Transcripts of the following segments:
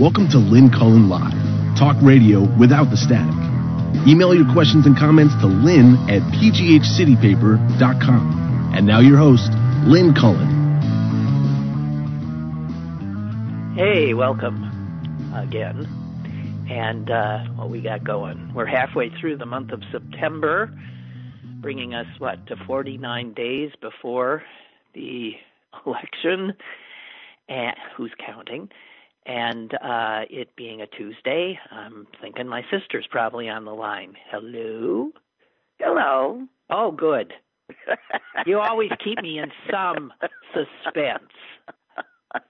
Welcome to Lynn Cullen Live, talk radio without the static. Email your questions and comments to lynn at pghcitypaper.com. And now your host, Lynn Cullen. Hey, welcome again. And uh, what we got going? We're halfway through the month of September, bringing us, what, to 49 days before the election. And who's counting? And uh, it being a Tuesday, I'm thinking my sister's probably on the line. Hello? Hello. Oh, good. you always keep me in some suspense.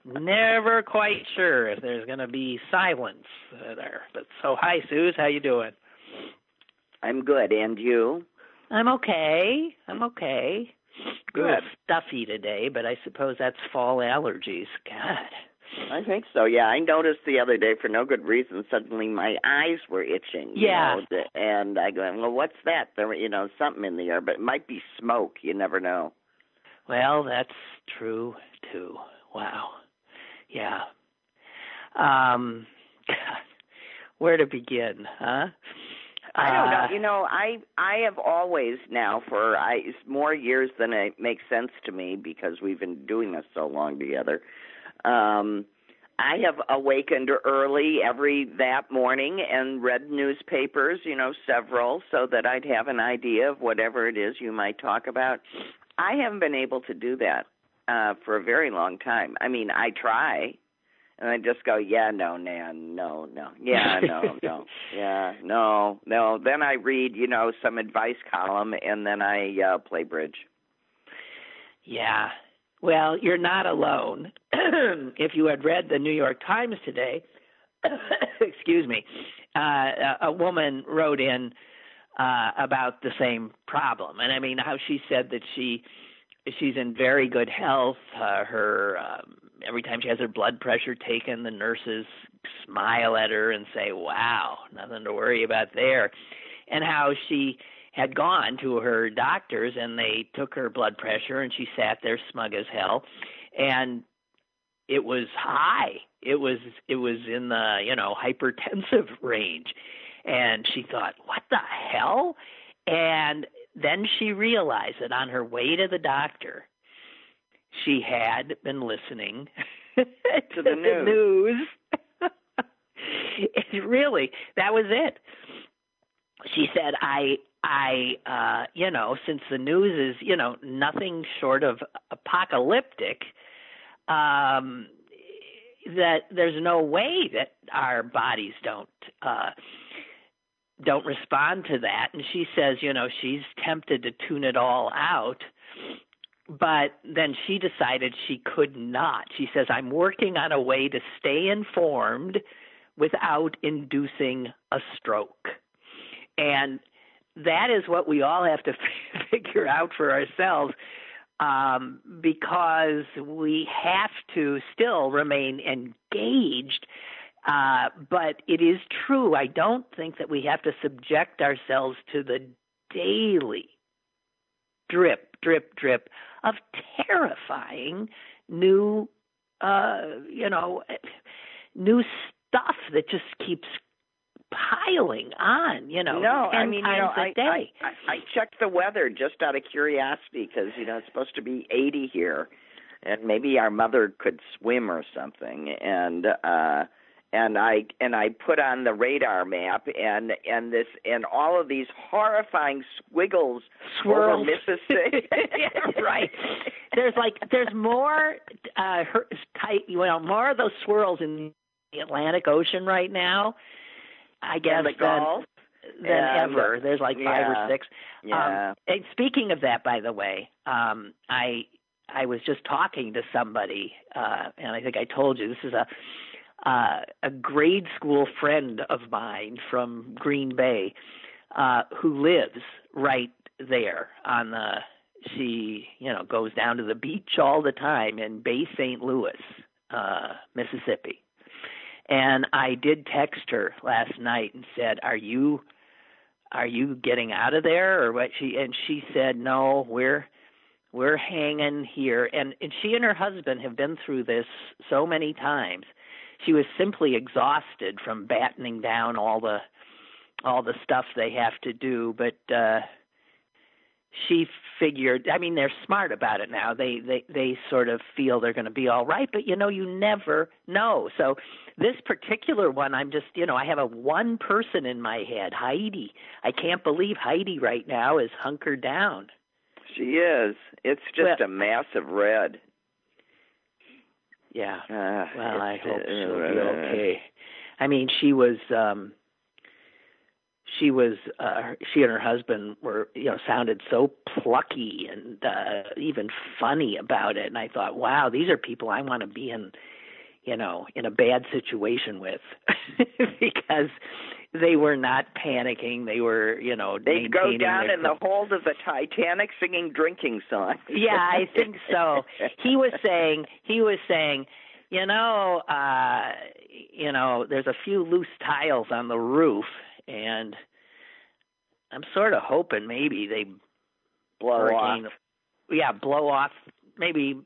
Never quite sure if there's going to be silence there. But so, hi, Suze. How you doing? I'm good. And you? I'm okay. I'm okay. Good. A little stuffy today, but I suppose that's fall allergies. God. I think so. Yeah, I noticed the other day for no good reason. Suddenly, my eyes were itching. Yeah. know, and I go, well, what's that? There, you know, something in the air, but it might be smoke. You never know. Well, that's true too. Wow. Yeah. Um where to begin, huh? I don't know. Uh, You know, I I have always now for I more years than it makes sense to me because we've been doing this so long together. Um I have awakened early every that morning and read newspapers, you know, several, so that I'd have an idea of whatever it is you might talk about. I haven't been able to do that uh for a very long time. I mean, I try and I just go, yeah, no, Nan, no, no, yeah, no, no, yeah, no, no. Then I read, you know, some advice column, and then I uh, play bridge. Yeah. Well, you're not alone. if you had read the New York Times today, excuse me, uh, a- woman wrote in uh, about the same problem, and I mean how she said that she she's in very good health. Uh, her um, every time she has her blood pressure taken, the nurses smile at her and say, "Wow, nothing to worry about there," and how she had gone to her doctors and they took her blood pressure and she sat there smug as hell. And it was high. It was it was in the you know hypertensive range. And she thought what the hell? And then she realized that on her way to the doctor she had been listening to, the news. news. really that was it. She said i i uh you know since the news is you know nothing short of apocalyptic um that there's no way that our bodies don't uh don't respond to that. And she says you know she's tempted to tune it all out but then she decided she could not. She says i'm working on a way to stay informed without inducing a stroke. And that is what we all have to figure out for ourselves um, because we have to still remain engaged. Uh, but it is true. I don't think that we have to subject ourselves to the daily drip, drip, drip of terrifying new, uh, you know, new stuff that just keeps piling on, you know, no, 10 I mean, you know, a I, day. I I I checked the weather just out of curiosity because you know it's supposed to be 80 here, and maybe our mother could swim or something, and uh and I and I put on the radar map and and this and all of these horrifying squiggles Swirls. over Mississippi. Yeah, right. There's like there's more uh tight well more of those swirls in the Atlantic Ocean right now. I guess And the than, Gulf. than and- ever. There's like five yeah. or six. Yeah. Um, and speaking of that, by the way, um, I I was just talking to somebody, uh, and I think I told you this is a uh, a grade school friend of mine from Green Bay uh, who lives right there on the. She you know goes down to the beach all the time in Bay St. Louis, uh, Mississippi. And I did text her last night and said, "Are you are you getting out of there or what? She and she said no we're we're hanging here. And and she and her husband have been through this so many times. She was simply exhausted from battening down all the all the stuff they have to do. But uh she figured i mean they're smart about it now. They they they sort of feel they're going to be all right but you know you never know. So this particular one i'm just you know i have a one person in my head heidi. I can't believe heidi right now is hunkered down. She is. It's just well, a massive red. Yeah. Uh, well i hope she'll be okay. I mean she was um she was uh she and her husband were you know sounded so plucky and uh even funny about it. And i thought wow these are people i want to be in you know in a bad situation with because they were not panicking. They were you know they'd go down in the hold of the titanic singing drinking songs yeah i think so. He was saying he was saying you know uh you know there's a few loose tiles on the roof and I'm sort of hoping maybe they blow off. Yeah, blow off maybe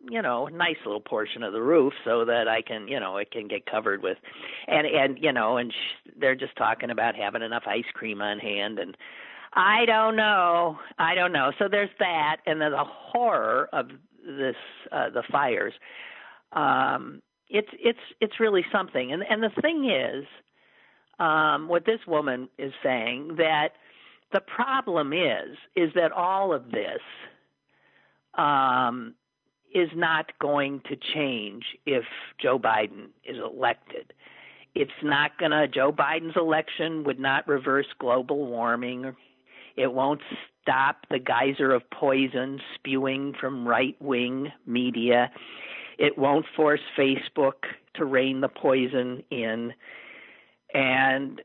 you know, a nice little portion of the roof so that I can, you know, it can get covered with and and you know, and sh- they're just talking about having enough ice cream on hand and I don't know. I don't know. So there's that and then the horror of this uh the fires. Um it's it's it's really something. And and the thing is um, what this woman is saying that the problem is is that all of this um, is not going to change if Joe Biden is elected. It's not going to. Joe Biden's election would not reverse global warming. It won't stop the geyser of poison spewing from right wing media. It won't force Facebook to rein the poison in. And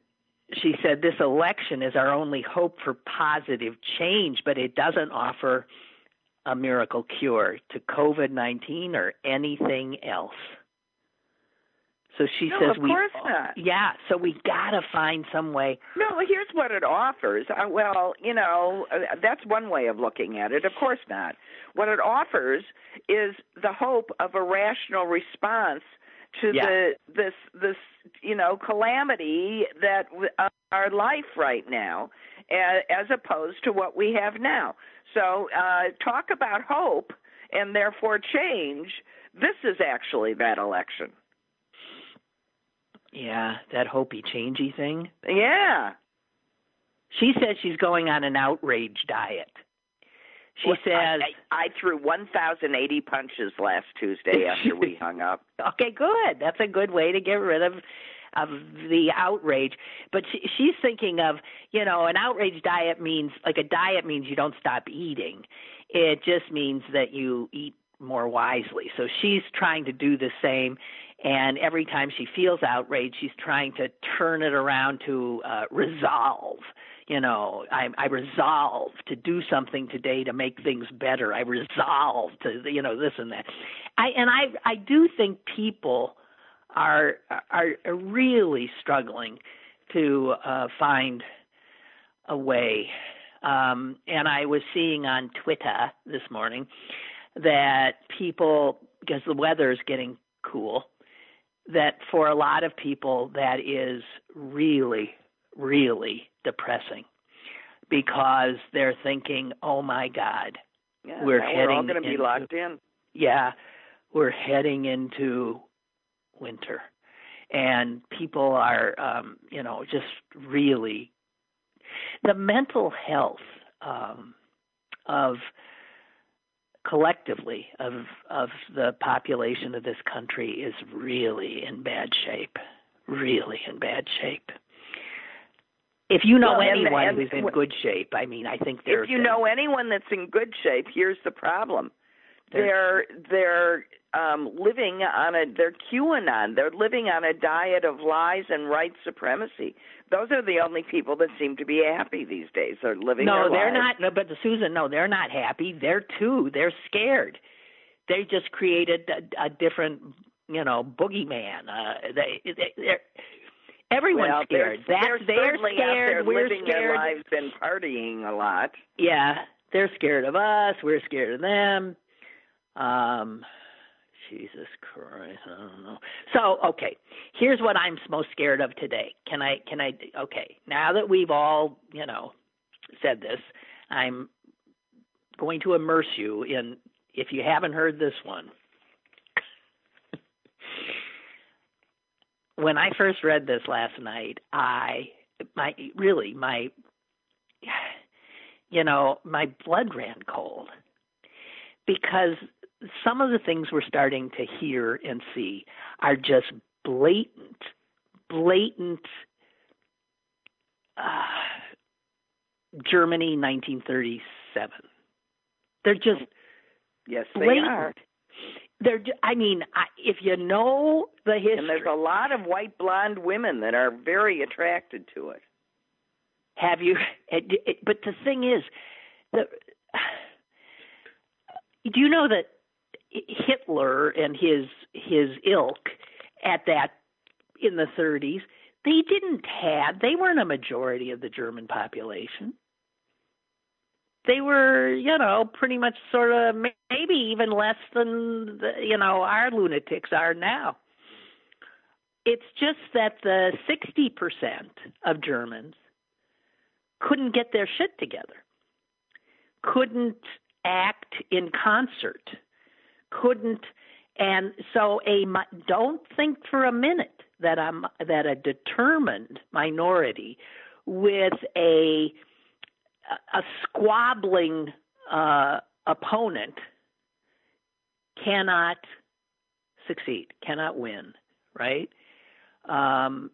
she said, This election is our only hope for positive change, but it doesn't offer a miracle cure to COVID 19 or anything else. So she no, says, of "We course not. yeah. So we got to find some way." No, here's what it offers. Uh, well, you know, uh, that's one way of looking at it. Of course not. What it offers is the hope of a rational response to Yeah. the this this you know calamity that w- uh, our life right now, as, as opposed to what we have now. So uh, talk about hope and therefore change. This is actually that election. Yeah, that hopey changey thing. Yeah. She says she's going on an outrage diet. She Well, says, I, I, I threw 1,080 punches last Tuesday after we hung up. Okay, good. That's a good way to get rid of of the outrage. But she, she's thinking of, you know, an outrage diet means like a diet means you don't stop eating. It just means that you eat more wisely. So she's trying to do the same and every time she feels outraged, she's trying to turn it around to uh resolve. You know, I I resolve to do something today to make things better. I resolve to you know this and that. I and I I do think people are are really struggling to uh, find a way. Um, and I was seeing on Twitter this morning that people, because the weather is getting cool, that for a lot of people that is really, really depressing because they're thinking, "Oh my God, Yeah, We're heading we're all going to be into- locked in. yeah, we're heading into winter and people are um you know just really the mental health um of collectively of of the population of this country is really in bad shape really in bad shape if you know Well, anyone and who's in good shape i mean i think they're If you know anyone that's in good shape, here's the problem. They're- They're um living on a they're QAnon. They're living on a diet of lies and white supremacy. Those are the only people that seem to be happy these days. They're living No, they're lives. not. No, but Susan, no, they're not happy. They're too. They're scared. They just created a, a different, you know, boogeyman. Uh, they, they, they're everyone's well, scared. They're, That's they're they're scared. we're living scared. their lives and partying a lot. Yeah, they're scared of us. We're scared of them. Um, Jesus Christ, I don't know. So, okay, here's what I'm most scared of today. Can I? Can I? Okay, now that we've all, you know, said this, I'm going to immerse you in. If you haven't heard this one, when I first read this last night, I my really my you know my blood ran cold because some of the things we're starting to hear and see are just blatant, blatant uh, Germany 1937. They're just yes, blatant. they are. They're. I mean, if you know the history, and there's a lot of white blonde women that are very attracted to it. Have you? It, it, but the thing is, the do you know that Hitler and his his ilk at that in the 30s they didn't have they weren't a majority of the German population. They were, you know, pretty much sort of maybe even less than the, you know our lunatics are now. It's just that the 60% of Germans couldn't get their shit together. Couldn't act in concert couldn't and so a don't think for a minute that I'm that a determined minority with a a squabbling uh, opponent cannot succeed, cannot win, right? Um,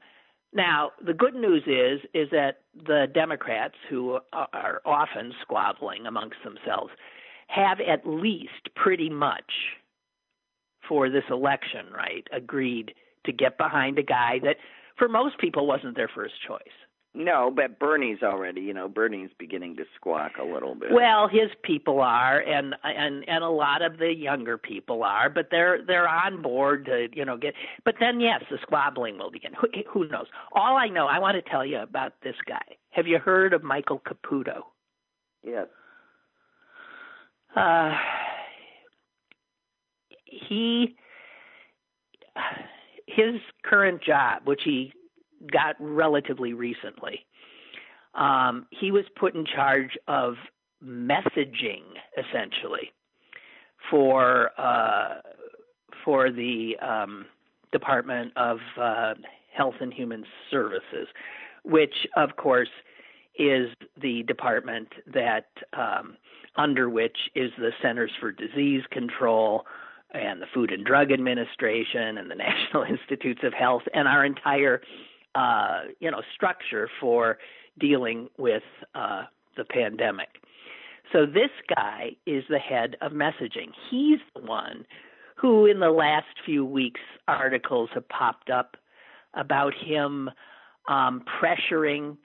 now, the good news is is that the Democrats, who are often squabbling amongst themselves, have at least pretty much for this election, right, agreed to get behind a guy that for most people wasn't their first choice. No, but Bernie's already, you know, Bernie's beginning to squawk a little bit. Well, his people are, and and and a lot of the younger people are, but they're they're on board to, you know, get. But then, yes, the squabbling will begin. Who, who knows? All I know, I want to tell you about this guy. Have you heard of Michael Caputo? Yes. Uh, he his current job, which he got relatively recently, um, he was put in charge of messaging essentially for uh, for the um, Department of uh, Health and Human Services, which of course is the department that um, under which is the Centers for Disease Control and the Food and Drug Administration and the National Institutes of Health and our entire uh, you know structure for dealing with uh, the pandemic. So this guy is the head of messaging. He's the one who, in the last few weeks, articles have popped up about him um, pressuring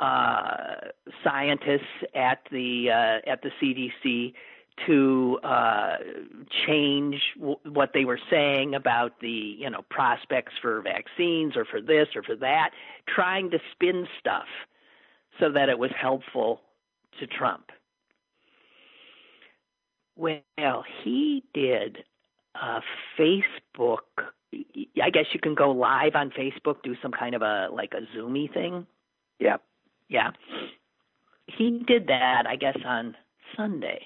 uh, scientists at the uh, at the CDC to uh, change w- what they were saying about the you know prospects for vaccines or for this or for that, trying to spin stuff so that it was helpful to Trump. Well, he did a Facebook. I guess you can go live on Facebook, do some kind of a like a Zoomy thing. Yep. Yeah. He did that, I guess, on Sunday.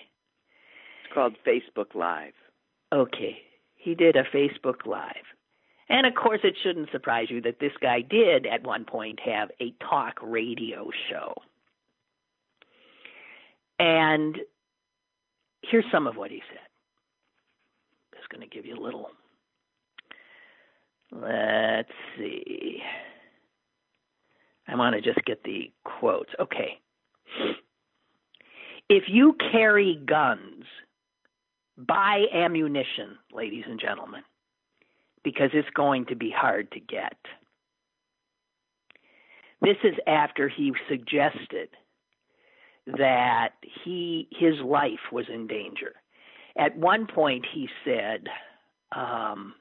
It's called Facebook Live. Okay. He did a Facebook Live. And of course, it shouldn't surprise you that this guy did at one point have a talk radio show. And here's some of what he said. Just going to give you a little. Let's see. I want to just get the quotes. Okay. If you carry guns, buy ammunition, ladies and gentlemen, because it's going to be hard to get. This is after he suggested that he his life was in danger. At one point, he said, um,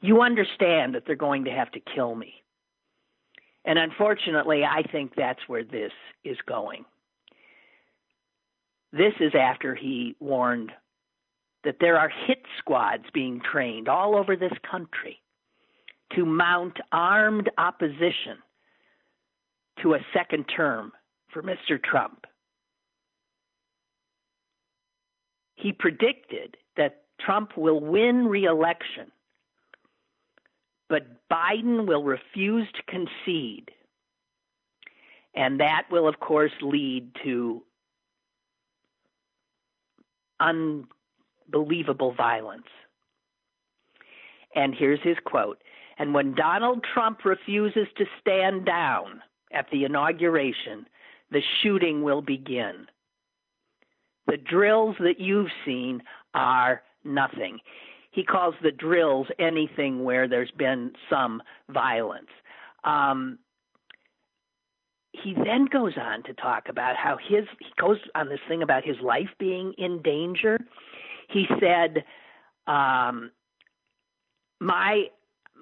"You understand that they're going to have to kill me." And unfortunately, I think that's where this is going. This is after he warned that there are hit squads being trained all over this country to mount armed opposition to a second term for Mr. Trump. He predicted that Trump will win re election, but Biden will refuse to concede. And that will, of course, lead to unbelievable violence. And here's his quote And when Donald Trump refuses to stand down at the inauguration, the shooting will begin. The drills that you've seen are nothing. He calls the drills anything where there's been some violence. Um, he then goes on to talk about how his he goes on this thing about his life being in danger. He said, um, "My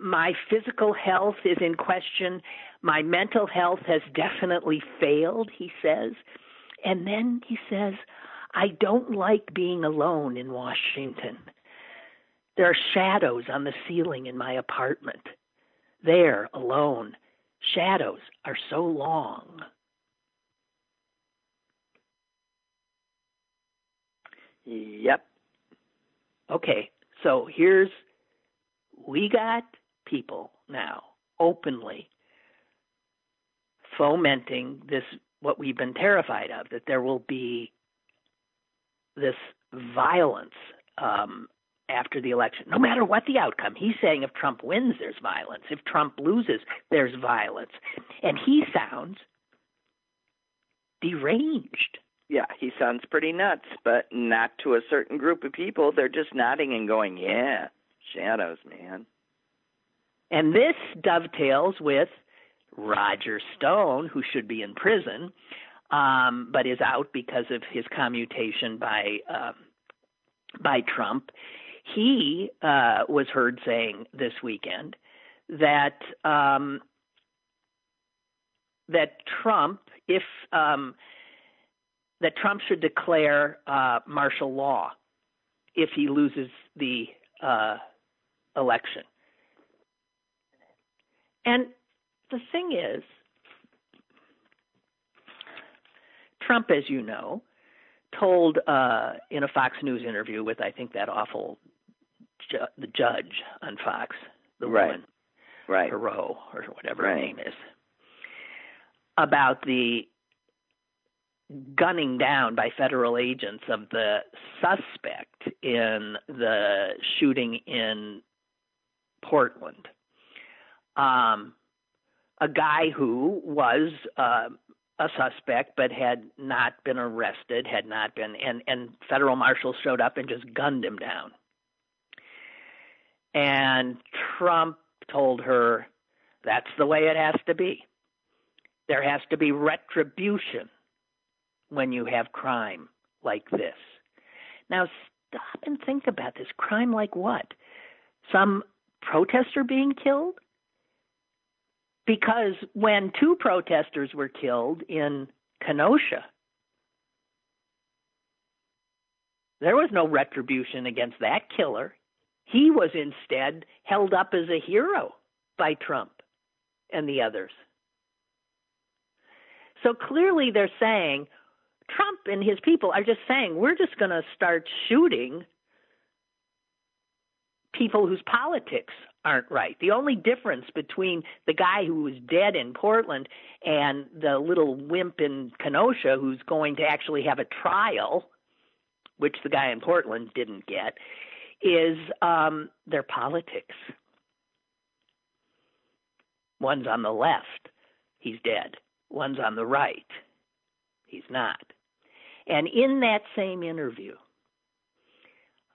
my physical health is in question. My mental health has definitely failed." He says, and then he says, "I don't like being alone in Washington. There are shadows on the ceiling in my apartment. There, alone." shadows are so long. Yep. Okay, so here's we got people now openly fomenting this what we've been terrified of that there will be this violence um, after the election, no matter what the outcome. He's saying if Trump wins, there's violence. If Trump loses, there's violence. And he sounds deranged. Yeah, he sounds pretty nuts, but not to a certain group of people. They're just nodding and going, yeah, shadows, man. And this dovetails with Roger Stone, who should be in prison, um, but is out because of his commutation by. Um, by Trump, he uh, was heard saying this weekend that um, that Trump, if um, that Trump should declare uh, martial law if he loses the uh, election. And the thing is, Trump, as you know, told uh, in a Fox News interview with I think that awful ju- the judge on Fox, the right. woman, right, Pirro or whatever right. her name is, about the gunning down by federal agents of the suspect in the shooting in Portland. Um, a guy who was uh, a suspect but had not been arrested, had not been, and, and federal marshals showed up and just gunned him down. And Trump told her that's the way it has to be. There has to be retribution when you have crime like this. Now, stop and think about this. Crime like what? Some protester being killed? Because when two protesters were killed in Kenosha, there was no retribution against that killer. He was instead held up as a hero by Trump and the others. So clearly they're saying Trump and his people are just saying we're just going to start shooting people whose politics aren't right. The only difference between the guy who was dead in Portland and the little wimp in Kenosha who's going to actually have a trial, which the guy in Portland didn't get, is um, their politics. One's on the left, he's dead. One's on the right, he's not. And in that same interview,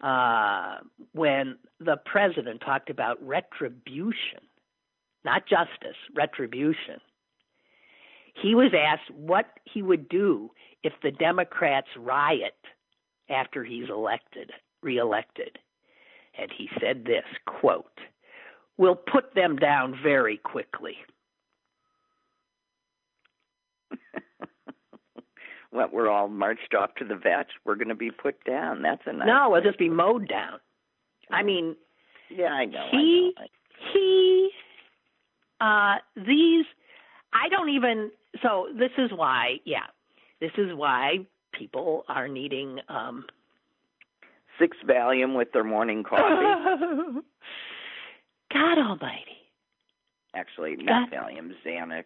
uh, when the president talked about retribution, not justice, retribution, he was asked what he would do if the Democrats riot after he's elected, reelected. And he said this quote, We'll put them down very quickly. what we're all marched off to the vet. We're going to be put down. That's a nice. No, we'll just be mowed down. I mean, yeah, I know. he I know. he uh these I don't even so this is why yeah this is why people are needing um Six Valium with their morning coffee. God Almighty. Actually, not God. Valium, Xanax.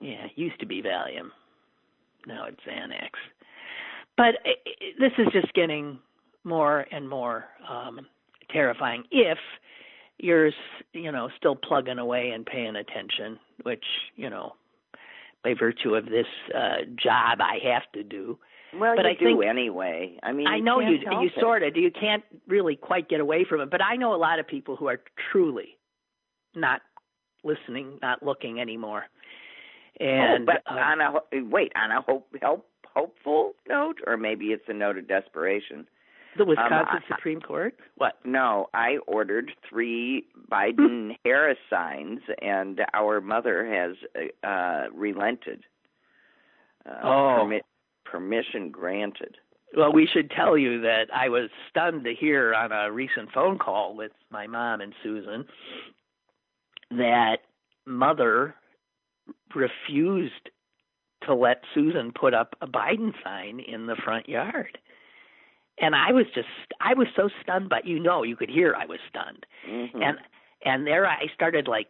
Yeah, it used to be Valium. Now it's Xanax. But i i this is just getting more and more um terrifying if you're you know still plugging away and paying attention, which you know by virtue of this uh job I have to do. Well, But you I do think- anyway. I mean, I know you you it. sort of you can't really quite get away from it, but I know a lot of people who are truly not listening, not looking anymore. And oh, but uh, on a ho- wait on a hope help hopeful note, or maybe it's a note of desperation. the Wisconsin I- Supreme Court, what? No, I ordered three Biden Harris signs, and our mother has uh, relented. Uh, Oh. permi- permission granted. Well, we should tell you that I was stunned to hear on a recent phone call with my mom and Susan that mother refused to let Susan put up a Biden sign in the front yard. And I was just I was so stunned but you know, you could hear I was stunned. Mhm. And and there I started like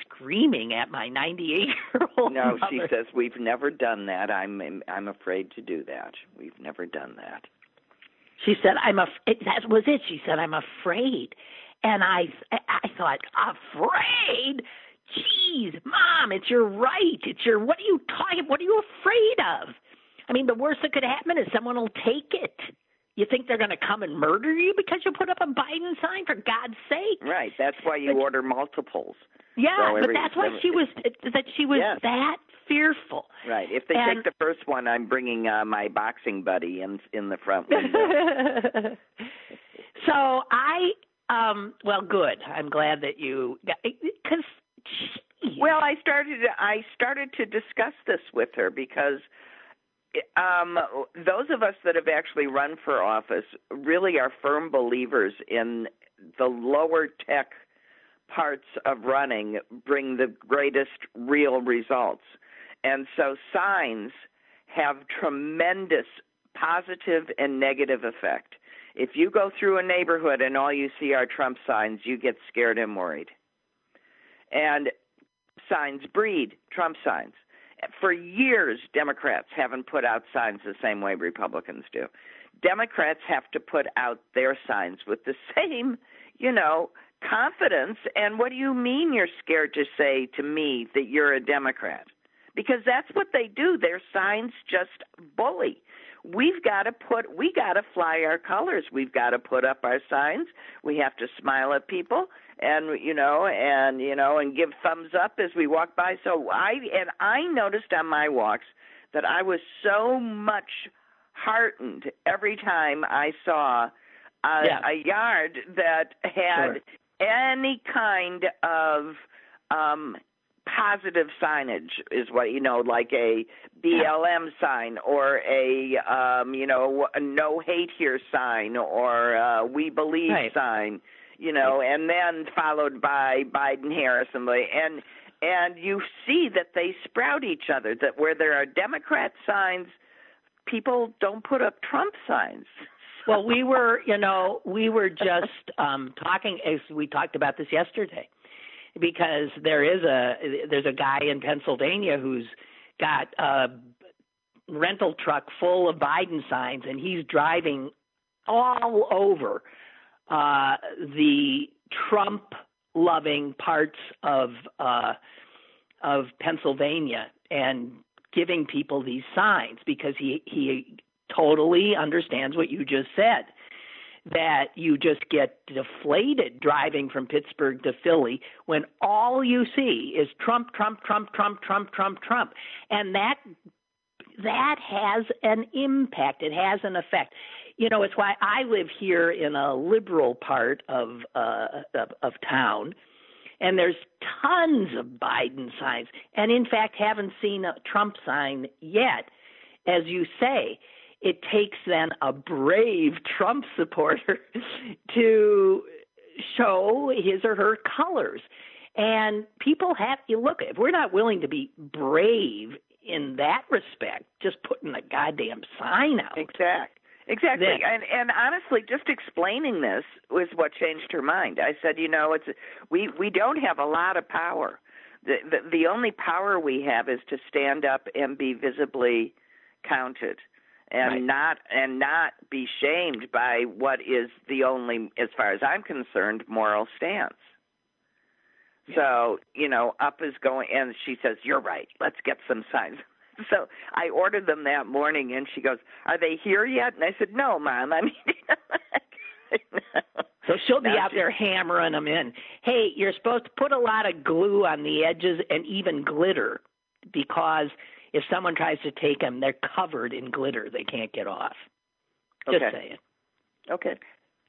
screaming at my 98 year old no, mother. she says we've never done that. I'm I'm afraid to do that. We've never done that. She said, "I'm a." That was it. She said, "I'm afraid," and I, I thought, "Afraid? Jeez, mom, it's your right. It's your. What are you talking? What are you afraid of? I mean, the worst that could happen is someone will take it. You think they're going to come and murder you because you put up a Biden sign? For God's sake! Right. That's why you But- order multiples. Yeah, So but that's why every- she was. That she was Yes. that fearful. Right. If they And- take the first one, I'm bringing uh, my boxing buddy in in the front window. so I um well good. I'm glad that you cuz Well, I started I started to discuss this with her because um those of us that have actually run for office really are firm believers in the lower tech parts of running bring the greatest real results. And so signs have tremendous positive and negative effect. If you go through a neighborhood and all you see are Trump signs, you get scared and worried. And signs breed Trump signs. For years, Democrats haven't put out signs the same way Republicans do. Democrats have to put out their signs with the same, you know, confidence. And what do you mean you're scared to say to me that you're a Democrat? Because that's what they do. Their signs just bully. We've got to put, we got to fly our colors. We've got to put up our signs. We have to smile at people and you know and you know and give thumbs up as we walk by so i and i noticed on my walks that i was so much heartened every time i saw a, Yeah. a yard that had Sure. any kind of um positive signage is what you know like a BLM sign or a um you know a no hate here sign or a we believe Right. sign you know and then followed by Biden Harris and and and you see that they sprout each other that where there are democrat signs people don't put up trump signs. Well, we were, you know, we were just um talking as we talked about this yesterday because there is a there's a guy in Pennsylvania who's got a rental truck full of Biden signs and he's driving all over uh the Trump loving parts of uh of Pennsylvania and giving people these signs because he he totally understands what you just said that you just get deflated driving from Pittsburgh to Philly when all you see is Trump, Trump, Trump, Trump, Trump, Trump, Trump, and that that has an impact. It has an effect. You know, it's why I live here in a liberal part of uh, of, of town, and there's tons of Biden signs, and in fact, haven't seen a Trump sign yet as you say, it takes then a brave Trump supporter to show his or her colors. And people have you look if we're not willing to be brave in that respect, just putting a goddamn sign out. Exactly. Exactly. Then- and and honestly, just explaining this was what changed her mind. I said, you know, it's we we don't have a lot of power. The the, the only power we have is to stand up and be visibly counted and Right. not and not be shamed by what is the only as far as I'm concerned moral stance. So, you know, up is going and she says, "You're right. Let's get some signs." So I ordered them that morning, and she goes, "Are they here yet?" And I said, "No, mom. I mean." So she'll be Now out she- there hammering them in. Hey, you're supposed to put a lot of glue on the edges and even glitter because if someone tries to take them, they're covered in glitter. They can't get off. Just Okay. saying. Okay.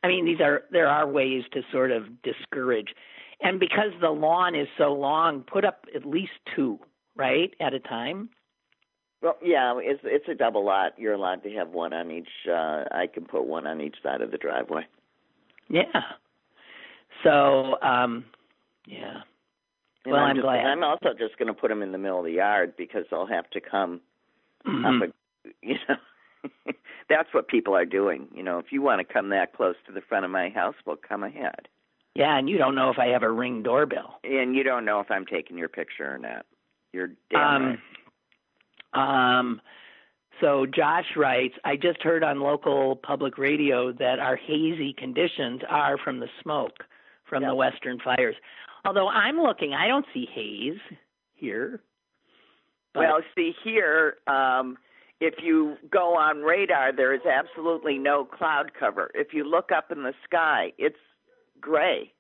I mean, these are there are ways to sort of discourage, and because the lawn is so long, put up at least two, right, at a time. Well, yeah, it's it's a double lot. You're allowed to have one on each. uh I can put one on each side of the driveway. Yeah. So, um, yeah. And Well, I'm, I'm just, glad. I'm also just going to put them in the middle of the yard because they'll have to come Mhm. up. A, you know, that's what people are doing. You know, if you want to come that close to the front of my house, well, come ahead. Yeah, and you don't know if I have a ring doorbell. And you don't know if I'm taking your picture or not. You're damn right. Um, so Josh writes, I just heard on local public radio that our hazy conditions are from the smoke from the western fires. Although I'm looking, I don't see haze here. But- Well, see here, um, if you go on radar, there is absolutely no cloud cover. If you look up in the sky, it's gray.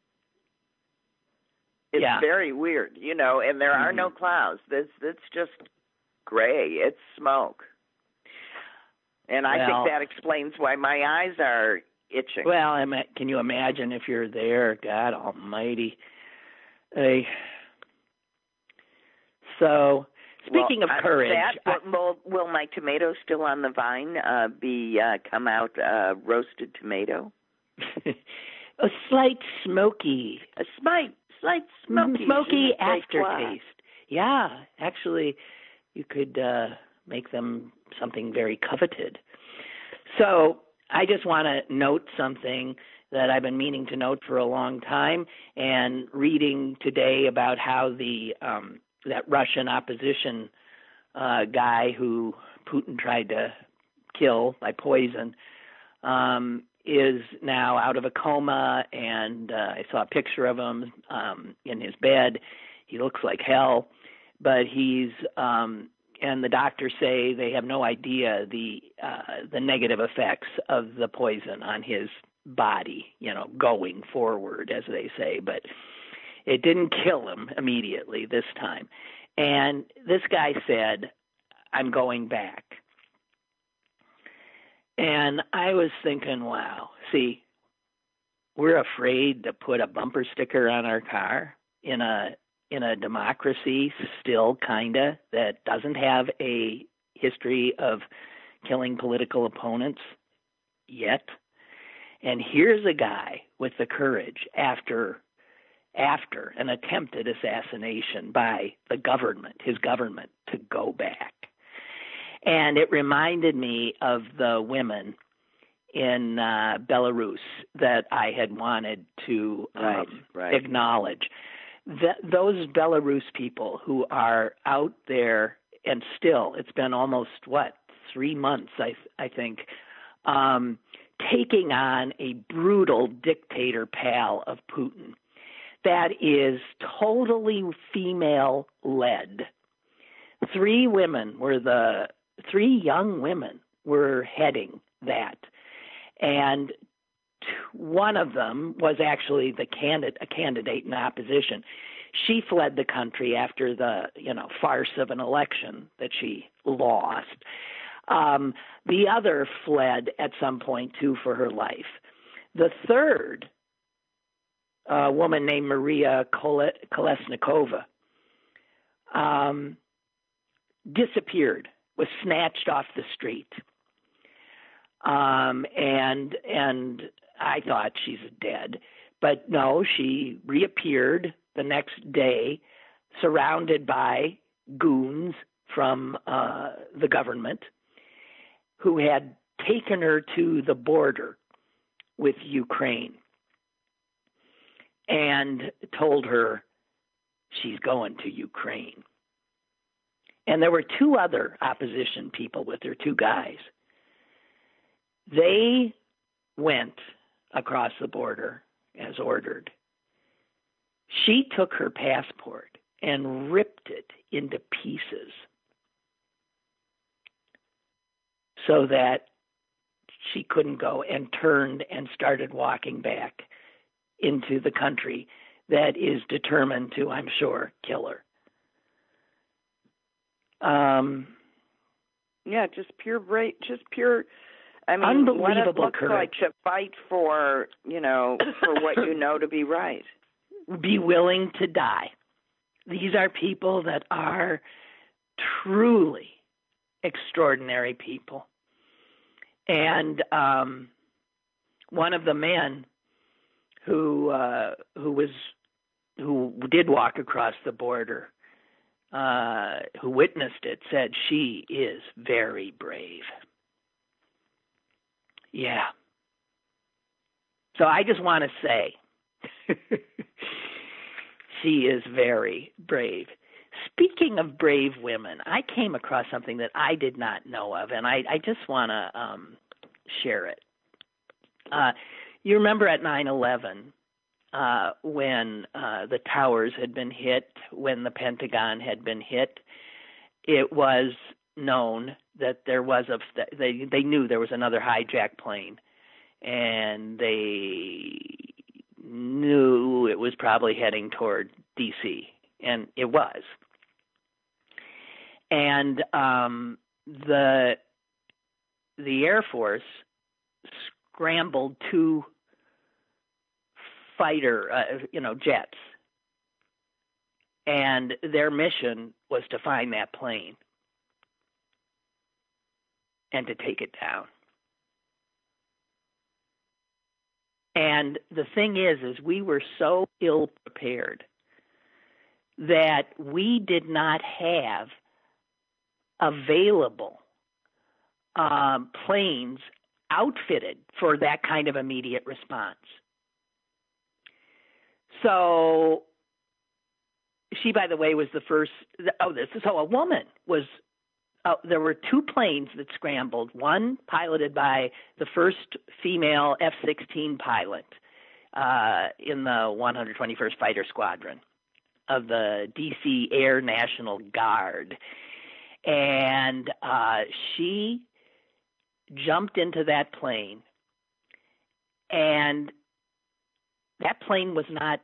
It's Yeah. very weird, you know, and there are no clouds. It's it's just gray. It's smoke. And I Well- think that explains why my eyes are itching. Well, can you imagine if you're there? God Almighty. Hey. So, speaking Well, of courage, that, I- will, will my tomato still on the vine uh, be uh, come out uh, roasted tomato? a slight smoky, A slight, slight smoky, smoky je quoi. aftertaste. Yeah, actually, you could uh, make them something very coveted. So I just want to note something that I've been meaning to note for a long time, and reading today about how the um, that Russian opposition uh, guy who Putin tried to kill by poison um, is now out of a coma, and uh, I saw a picture of him um, in his bed. He looks like hell, but he's um, and the doctors say they have no idea the uh, the negative effects of the poison on his body. You know, going forward, as they say, but it didn't kill him immediately this time. And this guy said, "I'm going back." And I was thinking, wow, see, we're afraid to put a bumper sticker on our car in a in a democracy still kinda that doesn't have a history of killing political opponents yet. And here's a guy with the courage after after an attempted assassination by the government, his government, to go back. And it reminded me of the women in uh, Belarus that I had wanted to um, Right, right. acknowledge. That those Belarus people who are out there and still, it's been almost what three months, I I think, um, taking on a brutal dictator pal of Putin that is totally female led. Three women were the three young women were heading that, and one of them was actually the candidate, a candidate in opposition. She fled the country after the you know farce of an election that she lost. Um, the other fled at some point too for her life. The third, a woman named Maria Kolesnikova, um, disappeared was snatched off the street. Um, and and I thought she's dead, but no, she reappeared the next day, surrounded by goons from uh, the government, who had taken her to the border with Ukraine and told her she's going to Ukraine. And there were two other opposition people with her, two guys. They went across the border as ordered. She took her passport and ripped it into pieces so that she couldn't go and turned and started walking back into the country that is determined to, I'm sure, kill her. Um, yeah, just pure brave, just pure. I mean, unbelievable what it courage. like to fight for, you know, for what you know to be right. Be willing to die. These are people that are truly extraordinary people. And um, one of the men who uh, who was who did walk across the border, uh, who witnessed it, said she is very brave. Yeah. So I just want to say she is very brave. Speaking of brave women, I came across something that I did not know of, and I, I just want to um, share it. Uh, you remember at 9 11 uh, when uh, the towers had been hit, when the Pentagon had been hit, it was known that there was a they they knew there was another hijacked plane, and they knew it was probably heading toward D.C. and it was. And um, the the Air Force scrambled two fighter, uh, you know, jets, and their mission was to find that plane and to take it down. And the thing is, is we were so ill prepared that we did not have available um, planes outfitted for that kind of immediate response. So she, by the way, was the first. Oh, this is so a woman was. Uh, there were two planes that scrambled. One piloted by the first female F-16 pilot uh, in the 121st Fighter Squadron of the DC Air National Guard, and uh, she jumped into that plane, and that plane was not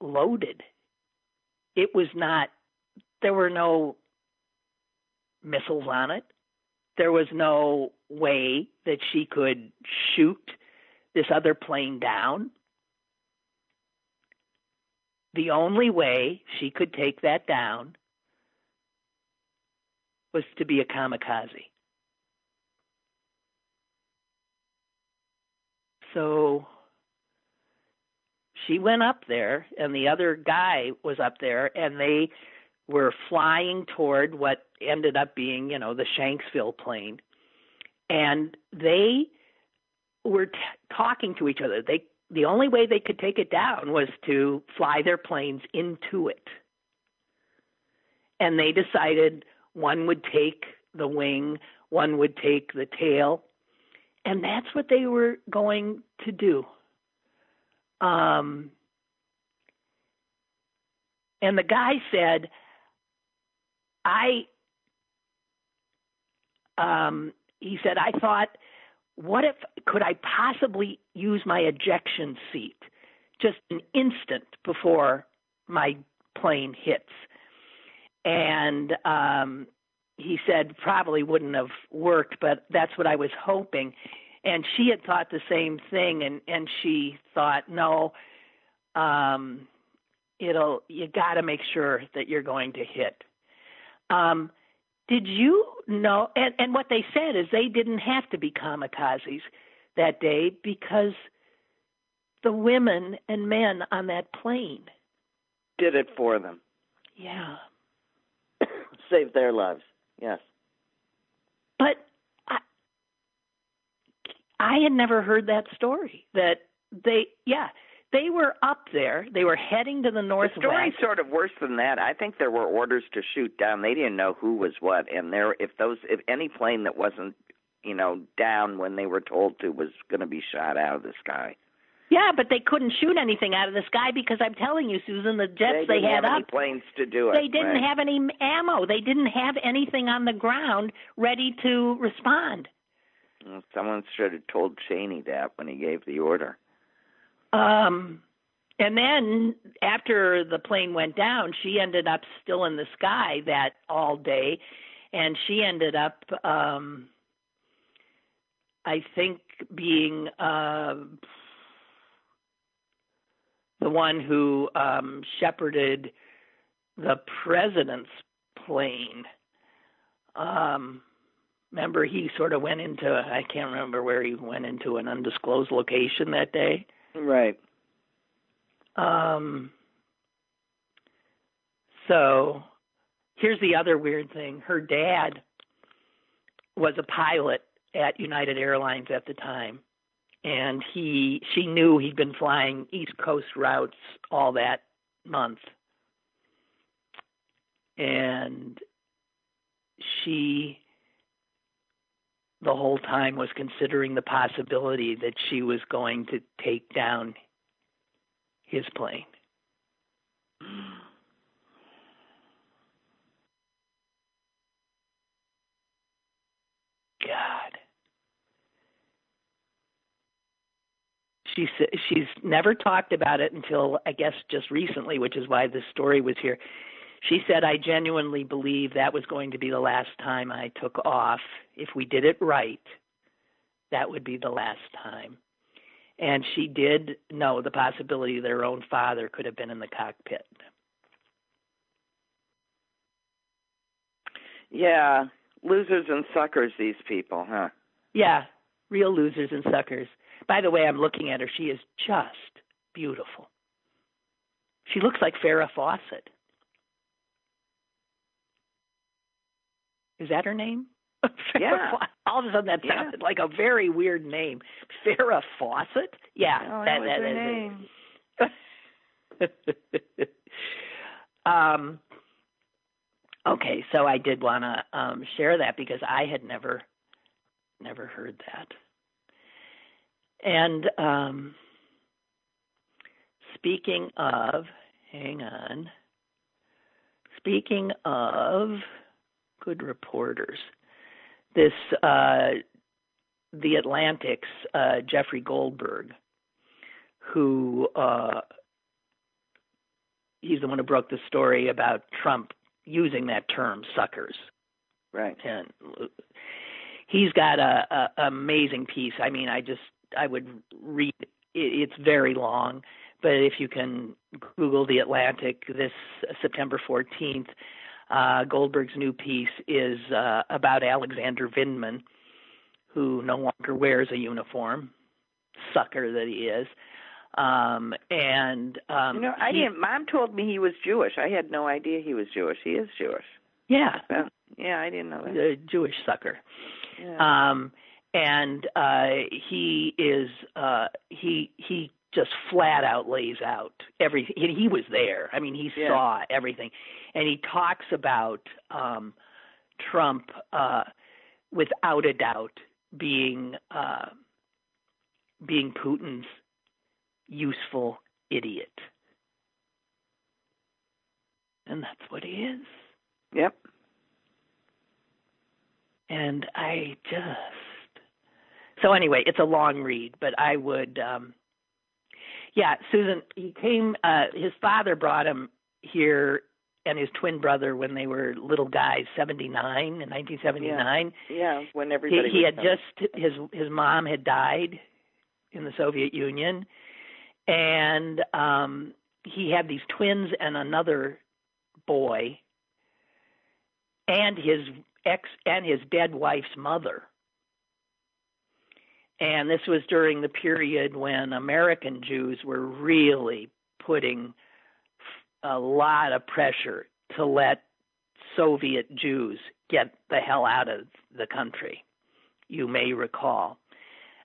loaded. It was not, there were no missiles on it. There was no way that she could shoot this other plane down. The only way she could take that down was to be a kamikaze. So she went up there, and the other guy was up there, and they were flying toward what ended up being, you know, the Shanksville plane, and they were t- talking to each other. They the only way they could take it down was to fly their planes into it, and they decided one would take the wing, one would take the tail, and that's what they were going to do. Um, and the guy said, I, um, he said, I thought, what if, could I possibly use my ejection seat just an instant before my plane hits? And um, he said, probably wouldn't have worked, but that's what I was hoping and she had thought the same thing and and she thought no um it'll you got to make sure that you're going to hit um did you know? and and what they said is they didn't have to be kamikazes that day because the women and men on that plane did it for them. Yeah. Saved their lives. Yes. But I I had never heard that story that they yeah, they were up there. They were heading to the northwest. The story's sort of worse than that. I think there were orders to shoot down. They didn't know who was what, and there if those if any plane that wasn't you know down when they were told to was going to be shot out of the sky. Yeah, but they couldn't shoot anything out of the sky because I'm telling you, Susan, the jets they, they had have up. planes to do it. They didn't right. have any ammo. They didn't have anything on the ground ready to respond. Well, someone should have told Cheney that when he gave the order. Um, and then after the plane went down, she ended up still in the sky that all day, and she ended up, um, I think, being uh, the one who um, shepherded the president's plane. Um, remember, he sort of went into I can't remember where he went into an undisclosed location that day. Right. Um, so here's the other weird thing. Her dad was a pilot at United Airlines at the time. And he she knew he'd been flying East Coast routes all that month. And she the whole time was considering the possibility that she was going to take down his plane. God. She she's never talked about it until I guess just recently, which is why this story was here. She said, I genuinely believe that was going to be the last time I took off. If we did it right, that would be the last time. And she did know the possibility that her own father could have been in the cockpit. Yeah, losers and suckers, these people, huh? Yeah, real losers and suckers. By the way, I'm looking at her. She is just beautiful. She looks like Farrah Fawcett. Is that her name? Yeah. All of a sudden, that Yeah. sounded like a very weird name. Farrah Fawcett? Yeah, Oh, that, that that name. um. Okay, so I did want to um, share that because I had never, never heard that. And um, speaking of, hang on. Speaking of good reporters, this uh, the Atlantic's uh, Jeffrey Goldberg, who uh, he's the one who broke the story about Trump using that term "suckers." Right. and he's got a, a amazing piece. I mean, I just I would read. It, it's very long, but if you can Google the Atlantic this September 14th, uh, Goldberg's new piece is uh, about Alexander Vindman, who no longer wears a uniform, sucker that he is. Um, and um, you know, I he- didn't. Mom told me he was Jewish. I had no idea he was Jewish. He is Jewish. yeah, Yeah, yeah I didn't know that. a Jewish sucker. Yeah. um and uh he is uh he he just flat out lays out everything he, he was there i mean he Yeah. saw everything and he talks about um trump uh without a doubt being uh being putin's useful idiot and that's what he is yep. and I just so anyway, it's a long read, but I would um yeah, Susan he came uh his father brought him here and his twin brother when they were little guys, 79 in 1979. Yeah. When He everybody he was had just his his mom had died in the Soviet Union and um he had these twins and another boy and his ex and his dead wife's mother. And this was during the period when American Jews were really putting a lot of pressure to let Soviet Jews get the hell out of the country. You may recall.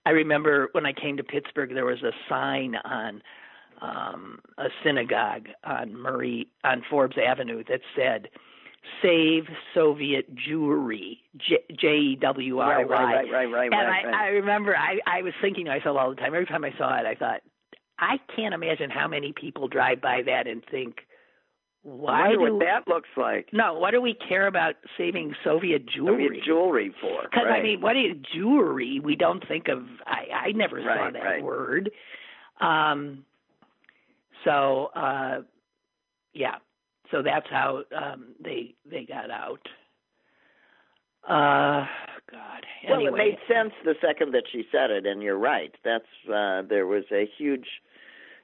I remember when I came to Pittsburgh, there was a sign on um, a synagogue on Murray on Forbes Avenue that said Save Soviet Jewry, J E W R Y. Right, right, right, right. And right, I, right. I remember I, I was thinking to myself all the time. Every time I saw it, I thought, I can't imagine how many people drive by that and think, why I wonder do what that looks like. no? What do we care about saving Soviet jewelry? Soviet jewelry for. Because right. I mean, what is jewelry? We don't think of. I I never saw Right, that right. word. Um. So, uh, yeah. So that's how um, they they got out. Uh, God. Well, it made sense the second that she said it, and you're right. That's uh, there was a huge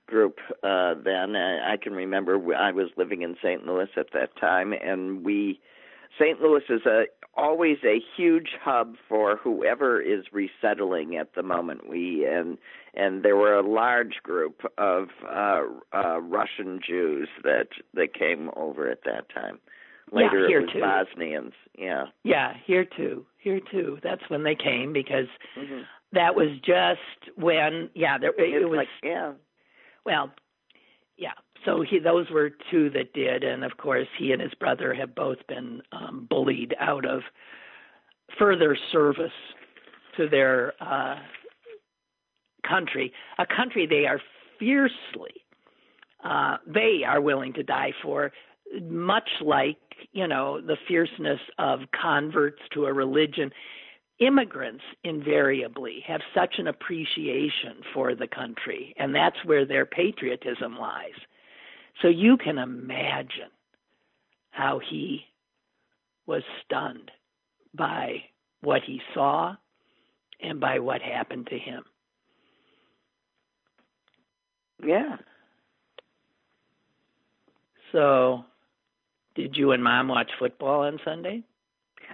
group uh, then. I, I can remember I was living in St. Louis at that time, and we St. Louis is a always a huge hub for whoever is resettling at the moment. We and and there were a large group of uh, uh, Russian Jews that that came over at that time. Yeah, Later here it was too. Bosnians. Yeah. Yeah, here too. Here too. That's when they came because hmm that was just when. Yeah, there, it, It's was. like yeah. Well, yeah. So he, those were two that did, and of course, he and his brother have both been um, bullied out of further service to their uh, country, a country they are fiercely, uh, they are willing to die for, much like you know the fierceness of converts to a religion. Immigrants invariably have such an appreciation for the country, and that's where their patriotism lies. So you can imagine how he was stunned by what he saw and by what happened to him. Yeah. So, did you and mom watch football on Sunday?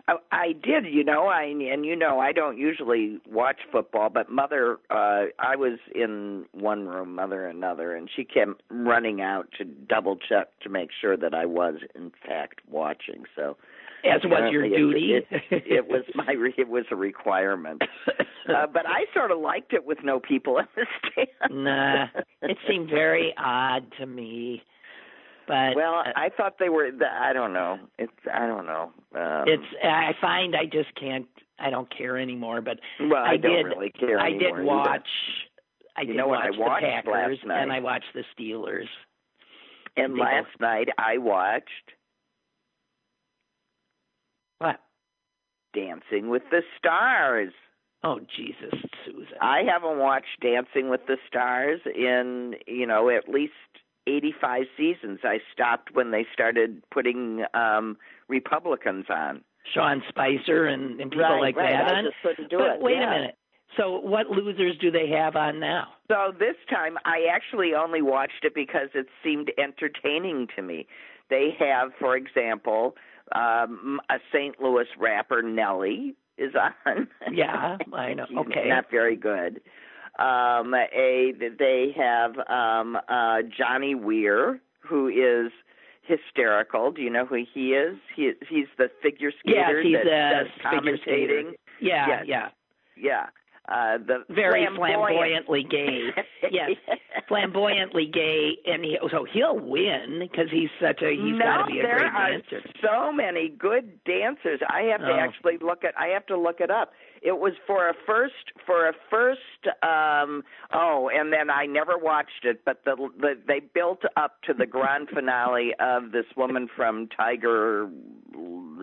I, I did, you know, I and you know, I don't usually watch football, but mother uh I was in one room, mother another, and she kept running out to double check to make sure that I was in fact watching. So As was your duty. It, it, it was my re- it was a requirement. Uh, but I sort of liked it with no people in the stand. nah, it seemed very odd to me. But Well, uh, I thought they were. I don't know. It's. I don't know. Um, it's I find I just can't I don't care anymore, but Well, I, I don't did- really care. I did either. watch I You did know what I watch watched the Packers and I watched the Steelers. And They last night I watched What? Dancing with the Stars. Oh Jesus, Susan. I haven't watched Dancing with the Stars in, you know, at least 85 seasons. I stopped when they started putting um Republicans on. Sean Spicer and, and people right, like right. that I on. just couldn't do but it. wait yeah. a minute. So what losers do they have on now? So this time I actually only watched it because it seemed entertaining to me. They have, for example, um a St. Louis rapper Nelly is on. Yeah, I know. Okay. Not very good. Um a they have um uh Johnny Weir who is hysterical. Do you know who he is? He he's the figure Yes, skater he's that a does figure skater. commentating. Yeah, Yes. yeah. Yeah. Uh the Very flamboyant flamboyantly gay. Yes. Flamboyantly gay, and he, so he'll win because he's such a he's no, got to be a there great are dancer. so many good dancers. I have to Oh. actually look at. I have to look it up. It was for a first for a first. um Oh, and then I never watched it, but the, the they built up to the grand finale of this woman from Tiger.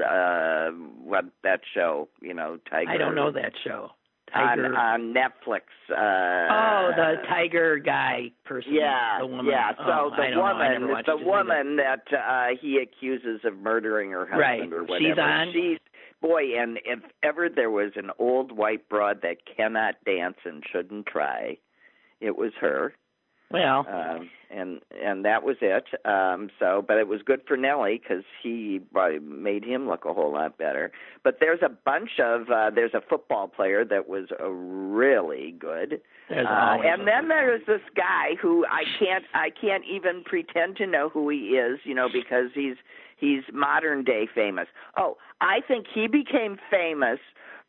uh What that show? You know, Tiger. I don't know that show. On Tiger. on Netflix. Uh, oh, the tiger guy person. Yeah, the woman. yeah. So oh, the don't know. I never woman, the either. woman that uh he accuses of murdering her husband Right. or whatever. She's on? She's boy, and if ever there was an old white broad that cannot dance and shouldn't try, it was her. Well, um, and and that was it. Um, so, but it was good for Nelly because he uh, made him look a whole lot better. But there's a bunch of uh, there's a football player that was uh, really good. Uh, and then there's this guy who I can't I can't even pretend to know who he is, you know, because he's he's modern day famous. Oh, I think he became famous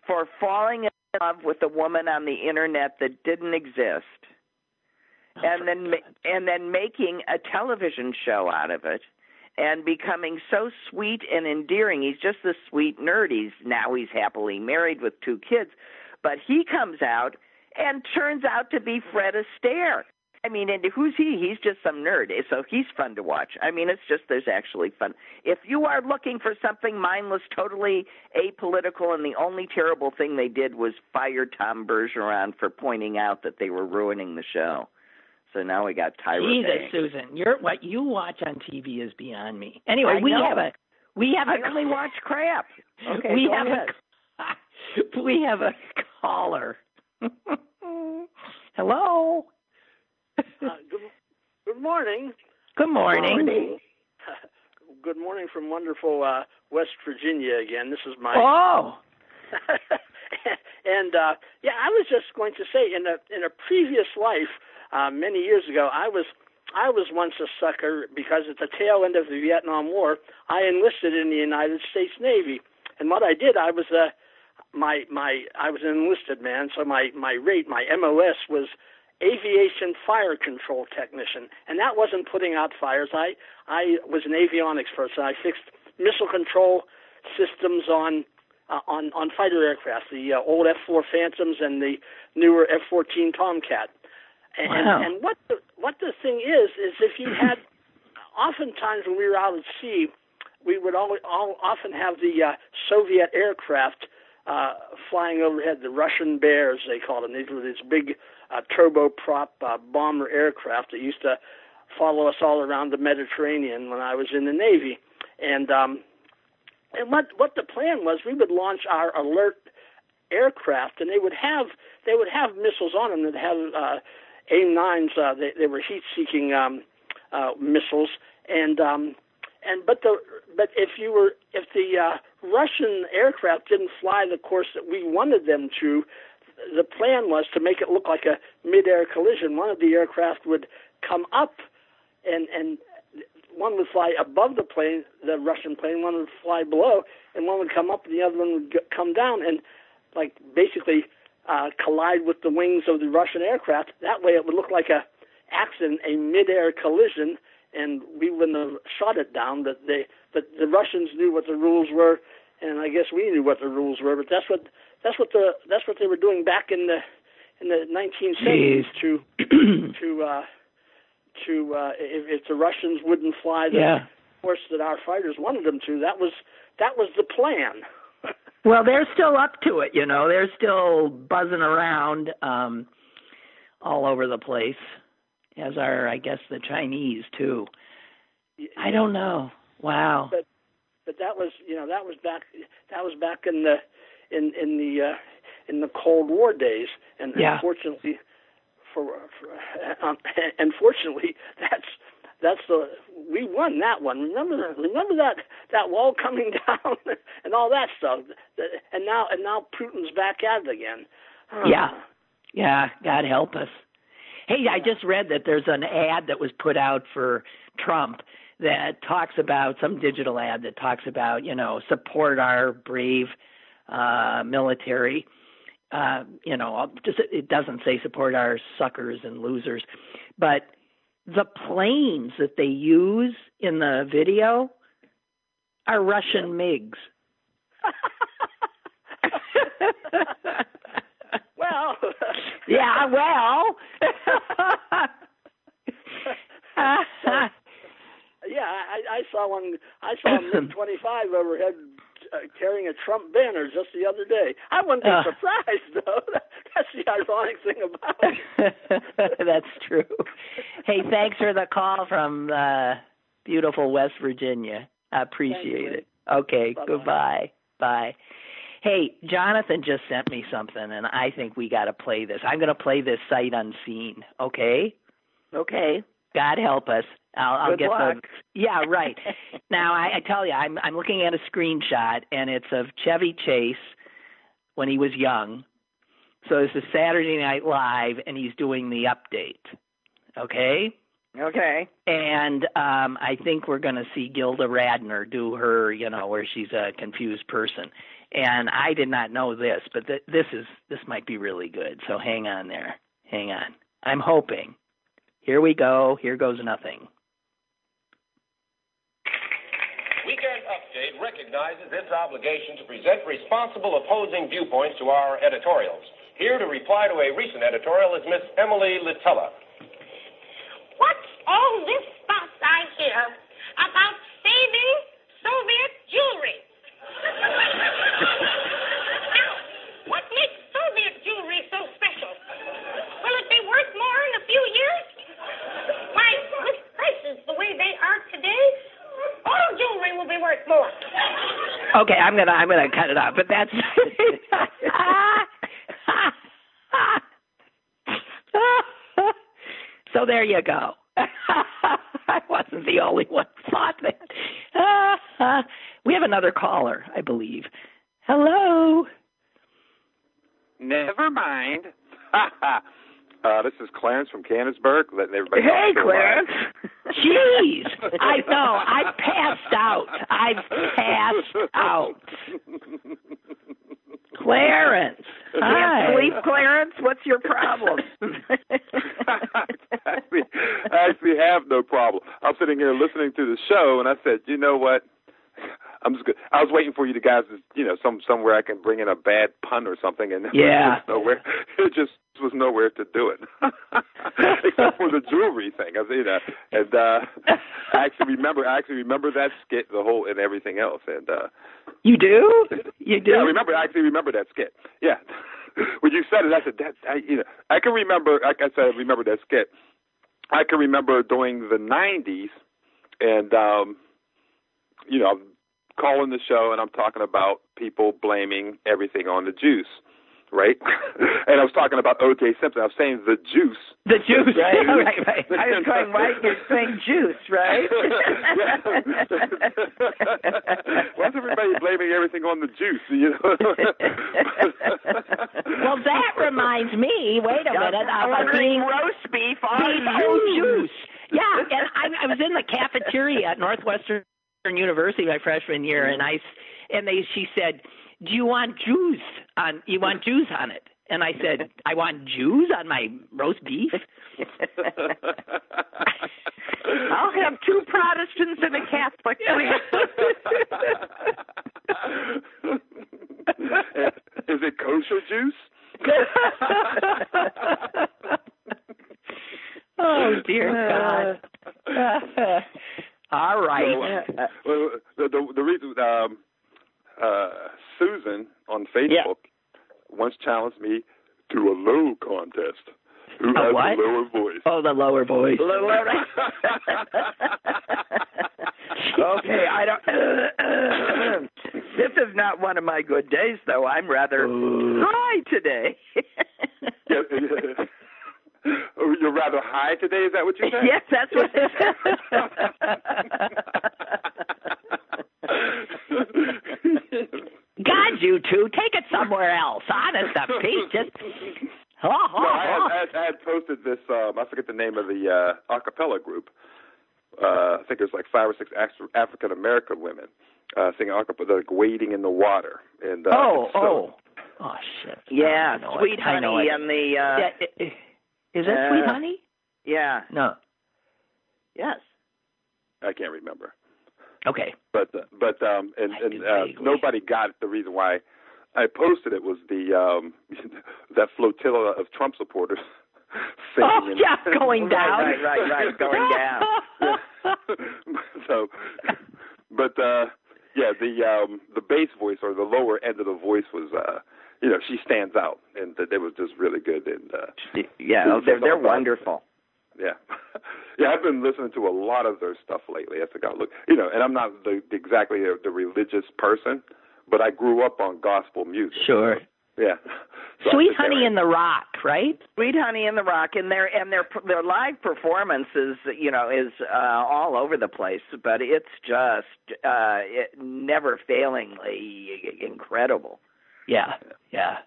for falling in love with a woman on the internet that didn't exist and then and then making a television show out of it and becoming so sweet and endearing. He's just this sweet nerd. He's now he's happily married with two kids but he comes out and turns out to be Fred Astaire. I mean and who's he? He's just some nerd. So he's fun to watch. I mean it's just there's actually fun. If you are looking for something mindless totally apolitical and the only terrible thing they did was fire Tom Bergeron for pointing out that they were ruining the show so now we got Tyra Jesus, Banks. Susan, you're what you watch on TV is beyond me. Anyway, I we know. have a we have I a only watch crap. Okay, we go have ahead. a we have a caller. Hello. Uh, good, good morning. Good morning. Good morning from wonderful uh, West Virginia again. This is my Oh, and uh, yeah, I was just going to say in a in a previous life, uh, many years ago, I was I was once a sucker because at the tail end of the Vietnam War, I enlisted in the United States Navy, and what I did, I was a my my I was an enlisted man, so my my rate, my MOS was aviation fire control technician, and that wasn't putting out fires. I I was an avionics person. I fixed missile control systems on uh, on on fighter aircraft, the uh, old F4 Phantoms and the newer F14 Tomcat. And, Wow. and what the what the thing is is if you had, oftentimes when we were out at sea, we would always all, often have the uh, Soviet aircraft uh, flying overhead, the Russian Bears they called them. These were these big uh, turboprop uh, bomber aircraft that used to follow us all around the Mediterranean when I was in the Navy. And um, and what what the plan was, we would launch our alert aircraft, and they would have they would have missiles on them that had uh, AIM nines. Uh, they, they were heat-seeking um, uh, missiles, and um, and but the but if you were if the uh, Russian aircraft didn't fly the course that we wanted them to, the plan was to make it look like a mid-air collision. One of the aircraft would come up, and and one would fly above the plane, the Russian plane. One would fly below, and one would come up, and the other one would come down, and like basically uh, collide with the wings of the Russian aircraft. That way, it would look like a accident, a mid-air collision, and we wouldn't have shot it down. But they, but the Russians knew what the rules were, and I guess we knew what the rules were. But that's what that's what the that's what they were doing back in the in the 1970s to to uh, to uh, if, if the Russians wouldn't fly the yeah. course that our fighters wanted them to. That was that was the plan. Well, they're still up to it, you know. They're still buzzing around um all over the place. As are I guess the Chinese too. I don't know. Wow. But but that was you know that was back that was back in the in in the uh, in the Cold War days, and Yeah. unfortunately for, for um, unfortunately that's that's the we won that one. Remember that remember that that wall coming down and all that stuff. And now and now Putin's back at it again. Yeah. Yeah, God help us. Hey, I just read that there's an ad that was put out for Trump that talks about some digital ad that talks about, you know, support our brave uh military. Uh, you know, just it doesn't say support our suckers and losers, but the planes that they use in the video are Russian MiGs. well, yeah, well. yeah, I, I saw one. I saw a MiG twenty five overhead uh, carrying a Trump banner just the other day. I wouldn't be Uh. surprised though. That's the ironic thing about it. That's true. Hey, thanks for the call from uh, beautiful West Virginia. I appreciate it. Okay, Bye-bye. goodbye. Bye. Hey, Jonathan just sent me something, and I think we got to play this. I'm going to play this sight unseen. Okay. Okay. God help us. I'll, I'll get luck. the yeah right. now I, I tell you, I'm I'm looking at a screenshot and it's of Chevy Chase when he was young. So this is Saturday Night Live and he's doing the update. Okay? Okay. And um I think we're going to see Gilda Radner do her, you know, where she's a confused person. And I did not know this, but th- this is this might be really good. So hang on there. Hang on. I'm hoping. Here we go. Here goes nothing. Weekend recognizes its obligation to present responsible opposing viewpoints to our editorials. Here to reply to a recent editorial is Miss Emily Litella. What's all this fuss I hear about saving Soviet jewelry? now, what makes Soviet jewelry so special? Will it be worth more in a few years? Why, with prices the way they are today, all jewelry will be worth more. Okay, I'm gonna I'm gonna cut it off. But that's so there you go. I wasn't the only one who thought that. we have another caller, I believe. Hello. Never mind. uh, this is Clarence from Canonsburg, letting everybody Hey. Clarence. Jeez, I know. I passed out. I've passed out. Clarence. Hi. Can't sleep, Clarence? What's your problem? actually, I actually have no problem. I'm sitting here listening to the show, and I said, you know what? I'm just good. I was waiting for you to guys, to, you know, some somewhere I can bring in a bad pun or something, and Yeah. it was nowhere. It just was nowhere to do it, except for the jewelry thing. I you know, and uh, I actually remember. I actually remember that skit, the whole, and everything else. And uh, You do? You do? yeah, I remember. I actually remember that skit. Yeah, when you said it, I said that. I, you know, I can remember. Like I said, I remember that skit. I can remember during the '90s, and um, you know, I'm calling the show, and I'm talking about people blaming everything on the juice, right? and I was talking about O.J. Simpson. I was saying the juice. The juice. Right. right, right. I was going, why you're saying juice, right? Why's everybody blaming everything on the juice? You know. Well, that reminds me. Wait a minute. Of a Ordering roast beef beef on juice. juice. Yeah, and I, I was in the cafeteria at Northwestern University my freshman year, and I and they she said, "Do you want juice on? You want juice on it?" And I said, "I want juice on my roast beef." I'll have two Protestants and a Catholic, Is it kosher juice? oh dear God! All right. So, uh, well, the, the the reason um, uh, Susan on Facebook once challenged me to a low contest. Who A has what? the lower voice? Oh, the lower voice. okay, I don't. this is not one of my good days, though. I'm rather Ooh. high today. Yeah, yeah. Oh, You're rather high today. Is that what you said? yes, that's what it God, you two, take it somewhere else. Honest to Pete, just. Oh, oh, No, I, had, I, had, I had posted this. Um, I forget the name of the uh, acapella group. Uh, I think there's like five or six African American women uh, singing acapella, like wading in the water. And uh, oh, so, oh, oh, shit. Yeah, I sweet it. Honey and the. Uh, Yeah, i- i- is that sweet uh, honey? yeah. No. Yes. I can't remember. Okay. But uh, but um, and, I and uh, nobody got it. The reason why I posted it was the um, that flotilla of Trump supporters. singing Oh, and- yeah, going down. Right, right, right, going down. so, but uh, yeah, the um, the bass voice or the lower end of the voice was, uh, you know, she stands out, and it was just really good. And uh, Yeah, oh, they're they're wonderful. Yeah, yeah, I've been listening to a lot of their stuff lately. I think I look, you know, and I'm not the, exactly the, the religious person, but I grew up on gospel music. Sure. Yeah. So Sweet Honey in the Rock, right? Sweet Honey in the Rock, and their and their their live performance is you know is uh, all over the place, but it's just uh, it, never failingly incredible. Yeah, yeah.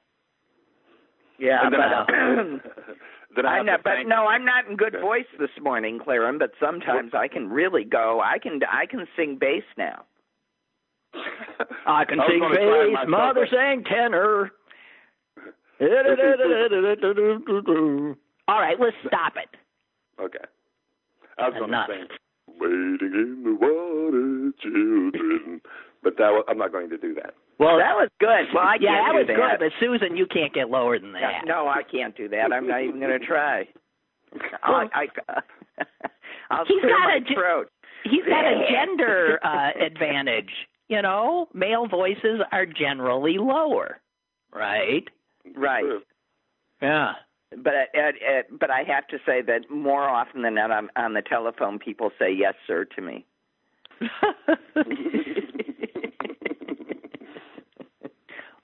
Yeah, And then I but, have- then I I'm not, but no, I'm not in good voice this morning, Claren. But sometimes I can really go. I can I can sing bass now. I can I sing bass, mother but- sang tenor. All right, let's stop it. Okay. I was going to Enough. sing "Waiting in the Water, Children," but that was, I'm not going to do that. Well, that was good. Well, I yeah, that was that. good, but Susan, you can't get lower than that. No, I can't do that. I'm not even going to try. Well, I, I, I'll He's clear got a throat. He's got a gender uh, advantage. You know, male voices are generally lower, right? Right. Yeah. But uh, uh, but I have to say that more often than not, on, on the telephone, people say yes, sir, to me.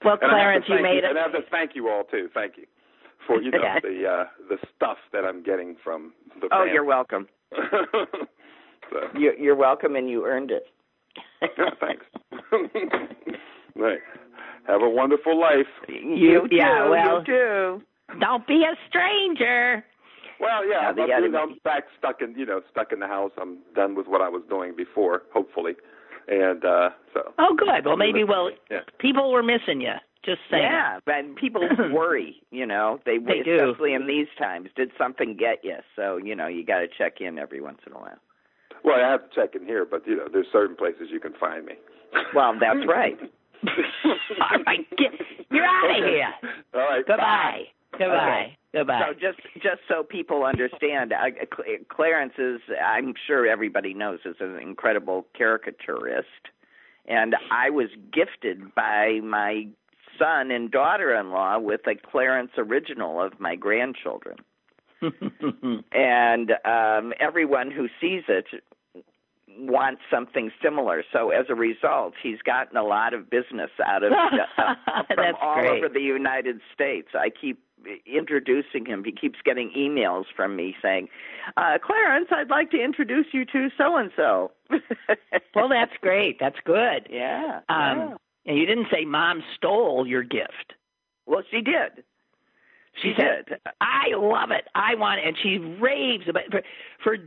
Well, And I have to Clarence, you made made And I it. have to thank you all too. Thank you for you know Yeah. the uh, the stuff that I'm getting from the. Oh, fans. you're welcome. so, You, you're welcome, and you earned it. thanks. right. Have a wonderful life. You, yeah, too, well- you too. Don't be a stranger. Well, yeah, Yeah, I'm, the I'm, other- I'm back stuck in you know stuck in the house. I'm done with what I was doing before, hopefully, and uh so. Oh, good. Well, maybe we'll. Yeah. People were missing you. Just saying. Yeah, but people worry. You know, they, They do. especially in these times. Did something get you? So you know, you got to check in every once in a while. Well, I have to check in here, but you know, there's certain places you can find me. Well, that's right. All right, get, you're out of Okay. here. All right. Goodbye. Goodbye. Goodbye. So just just so people understand, I, Clarence is, I'm sure everybody knows, is an incredible caricaturist, and I was gifted by my son and daughter-in-law with a Clarence original of my grandchildren, and um, everyone who sees it wants something similar. So as a result, he's gotten a lot of business out of uh, from all great. over the United States. I keep introducing him. He keeps getting emails from me saying, uh, "Clarence, I'd like to introduce you to so and so." well, that's great. That's good. yeah. Um, yeah. And you didn't say mom stole your gift. Well, she did. She, said, did. I love it. I want it. And she raves about for for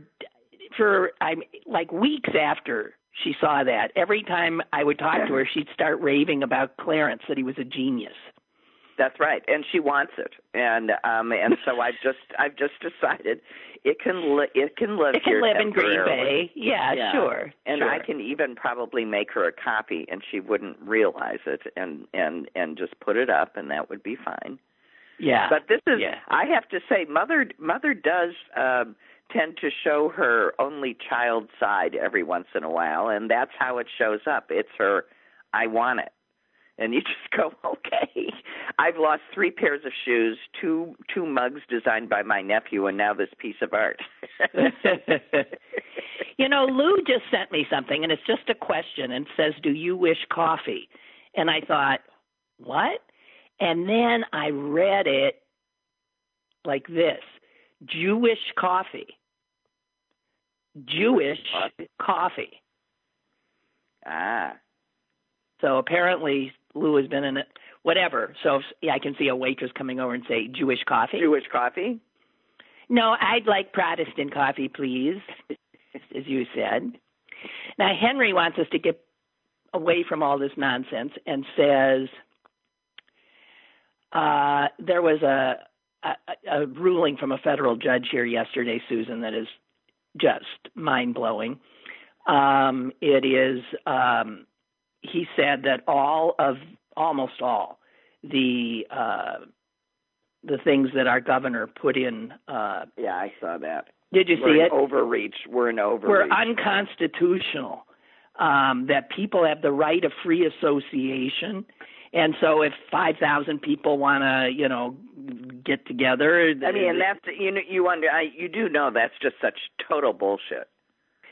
for I'm like weeks after she saw that. Every time I would talk to her, she'd start raving about Clarence that he was a genius. That's right, and she wants it, and um, and so I've just I've just decided it can li- it can live It can live in Green. Bay. Yeah, Yeah. sure. and sure. I can even probably make her a copy, and she wouldn't realize it, and and and just put it up, and that would be fine. Yeah. But this is, yeah. I have to say, mother mother does um, tend to show her only child side every once in a while, and that's how it shows up. It's her, I want it, and you just go, okay. I've lost three pairs of shoes, two two mugs designed by my nephew, and now this piece of art. you know, Lou just sent me something, and it's just a question, and says, "Do you wish coffee?" And I thought, what? And then I read it like this: Jewish coffee. Jewish Coffee? coffee. ah, So apparently Lou has been in it. Whatever. So yeah, I can see a waitress coming over and say Jewish coffee. Jewish coffee. No, I'd like Protestant coffee, please, as you said. Now, Henry wants us to get away from all this nonsense and says uh, there was a, a, a ruling from a federal judge here yesterday, Susan, that is just mind blowing. Um, it is, um, he said that all of, almost all, the uh, the things that our governor put in. Uh, Yeah, I saw that. did you We're see it? overreach. We're an overreach. We're unconstitutional. Um, that people have the right of free association, and so if five thousand people want to, you know, get together, I mean, and that's you know you under I, you do know that's just such total bullshit.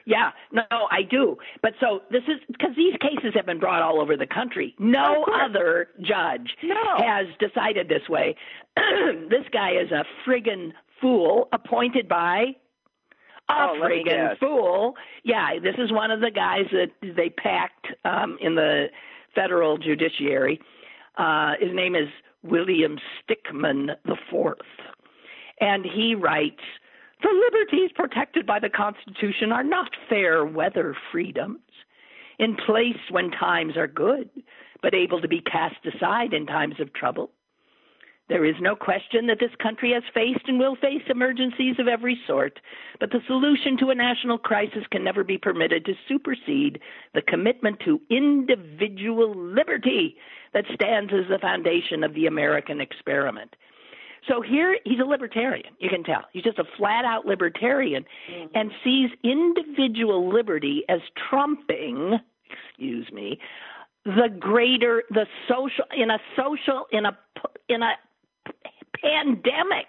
Yeah, no, I do. But so this is because these cases have been brought all over the country. No other judge no. has decided this way. this guy is a friggin' fool appointed by a oh, friggin' fool. Yeah, this is one of the guys that they packed um, in the federal judiciary. Uh, his name is William Stickman the Fourth, and he writes the liberties protected by the Constitution are not fair weather freedoms, in place when times are good, but able to be cast aside in times of trouble. There is no question that this country has faced and will face emergencies of every sort, but the solution to a national crisis can never be permitted to supersede the commitment to individual liberty that stands as the foundation of the American experiment. So here he's a libertarian, you can tell. He's just a flat out libertarian mm-hmm. and sees individual liberty as trumping, excuse me, the greater the social in a social in a in a pandemic.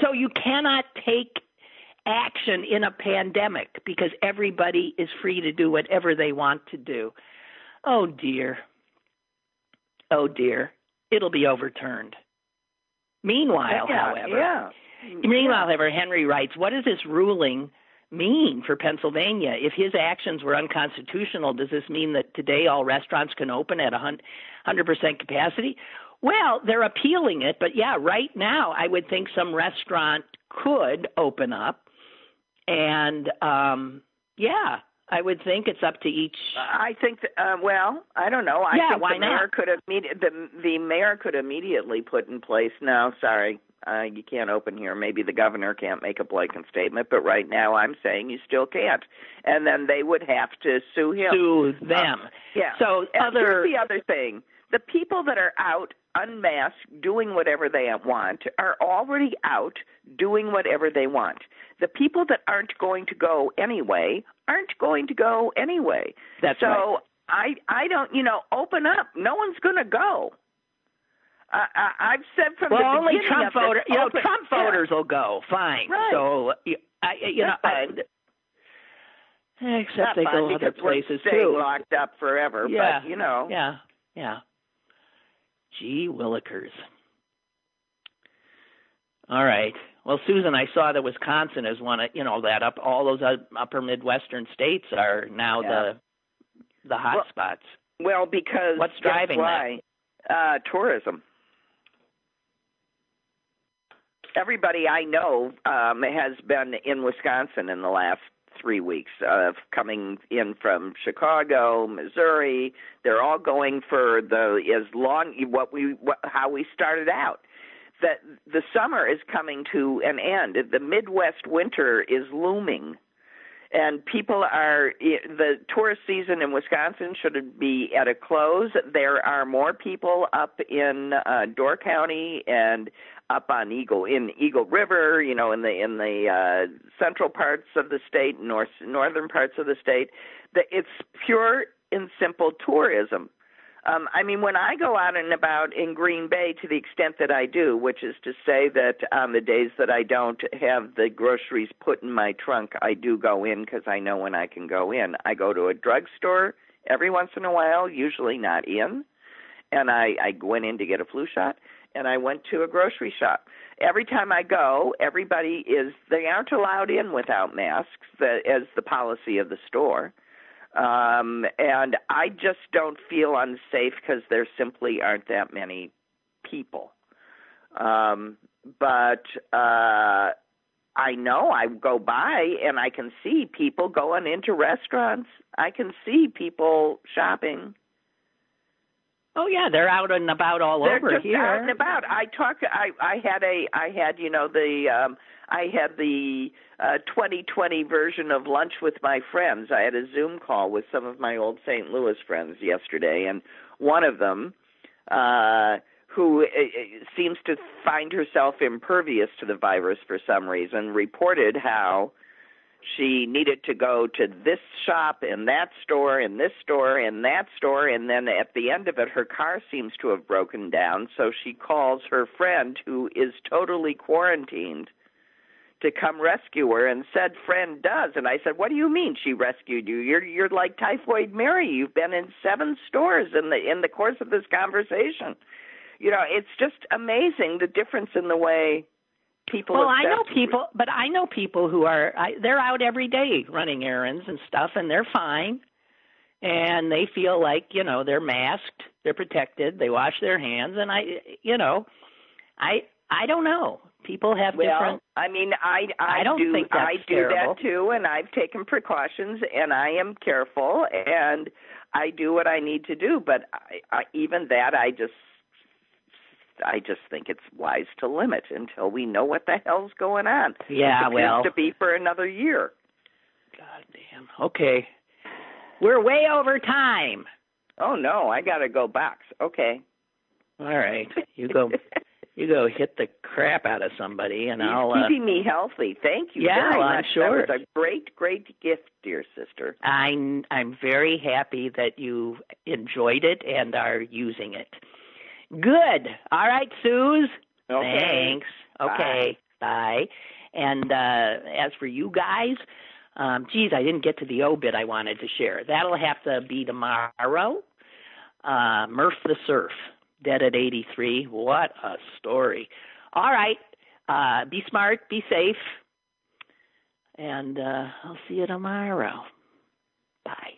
So you cannot take action in a pandemic because everybody is free to do whatever they want to do. Oh dear. Oh dear. It'll be overturned. Meanwhile, yeah, however, yeah. meanwhile, however, Henry writes, what does this ruling mean for Pennsylvania? If his actions were unconstitutional, does this mean that today all restaurants can open at a 100% capacity? Well, they're appealing it, but yeah, right now I would think some restaurant could open up. And um yeah, I would think it's up to each. I think. That, uh, well, I don't know. I yeah, think why the mayor not? could immediate the the mayor could immediately put in place. No, sorry, uh, you can't open here. Maybe the governor can't make a blanket statement, but right now I'm saying you still can't. And then they would have to sue him. Sue them. Uh, yeah. So and other. Here's the other thing: the people that are out unmasked, doing whatever they want, are already out doing whatever they want. The people that aren't going to go anyway aren't going to go anyway. That's so right. I I don't you know open up. No one's going to go. I, I, I've said from well, the only beginning Trump of this, voters. You know, Trump voters will go. Fine. Right. So I, you know, That's fine. I, except Not they go other we're places staying too. locked up forever. Yeah. But you know, Yeah. Yeah. Gee willikers. All right. Well, Susan, I saw that Wisconsin is one of you know that up all those upper Midwestern states are now Yeah. the the hot Well, spots. well because What's driving why? Uh, tourism. Everybody I know um, has been in Wisconsin in the last three weeks, uh, coming in from Chicago, Missouri. They're all going for the as long what we what, how we started out. That the summer is coming to an end. The Midwest winter is looming and people are the tourist season in Wisconsin should be at a close. There are more people up in uh, Door County and up on Eagle in Eagle River, you know, in the in the uh, central parts of the state, north northern parts of the state. That it's pure and simple tourism. Um, I mean, when I go out and about in Green Bay, to the extent that I do, which is to say that on the days that I don't have the groceries put in my trunk, I do go in because I know when I can go in. I go to a drugstore every once in a while, usually not in, and I, I went in to get a flu shot, and I went to a grocery shop. Every time I go, everybody is they aren't allowed in without masks, as the policy of the store um, and I just don't feel unsafe because there simply aren't that many people. Um, but uh, I know I go by and I can see people going into restaurants. I can see people shopping. Oh yeah, they're out and about all They're over just here. out and about. I talk. I I had a. I had you know the. um I had the uh 2020 version of lunch with my friends. I had a Zoom call with some of my old St. Louis friends yesterday, and one of them, uh who uh, seems to find herself impervious to the virus for some reason, reported how she needed to go to this shop and that store and this store and that store and then at the end of it her car seems to have broken down so she calls her friend who is totally quarantined to come rescue her, and said friend does. And I said, "What do you mean she rescued you? You're you're like Typhoid Mary. You've been in seven stores in the in the course of this conversation. You know, it's just amazing the difference in the way people. Well, I know people, but I know people who are I, they're out every day running errands and stuff, and they're fine, and they feel like you know they're masked, they're protected, they wash their hands, and I, you know, I I don't know. People have Well, different. I mean, I I, I don't do think that's I do terrible. that too, and I've taken precautions, and I am careful, and I do what I need to do. But I, I, even that, I just I just think it's wise to limit until we know what the hell's going on. Yeah, well, to be for another year. God damn. Okay, we're way over time. Oh no, I got to go box. Okay. All right, you go. You go hit the crap out of somebody, and He's I'll. Uh, keeping me healthy. Thank you Yeah, well, I'm sure. That was a great, great gift, dear sister. I'm I'm very happy that you enjoyed it and are using it. Good. All right, Suze. Okay. Thanks. Okay. Bye. And uh as for you guys, um geez, I didn't get to the O bit I wanted to share. That'll have to be tomorrow. Uh Murph the Surf, dead at 83. What a story. All right. Uh be smart, be safe. And uh I'll see you tomorrow. Bye.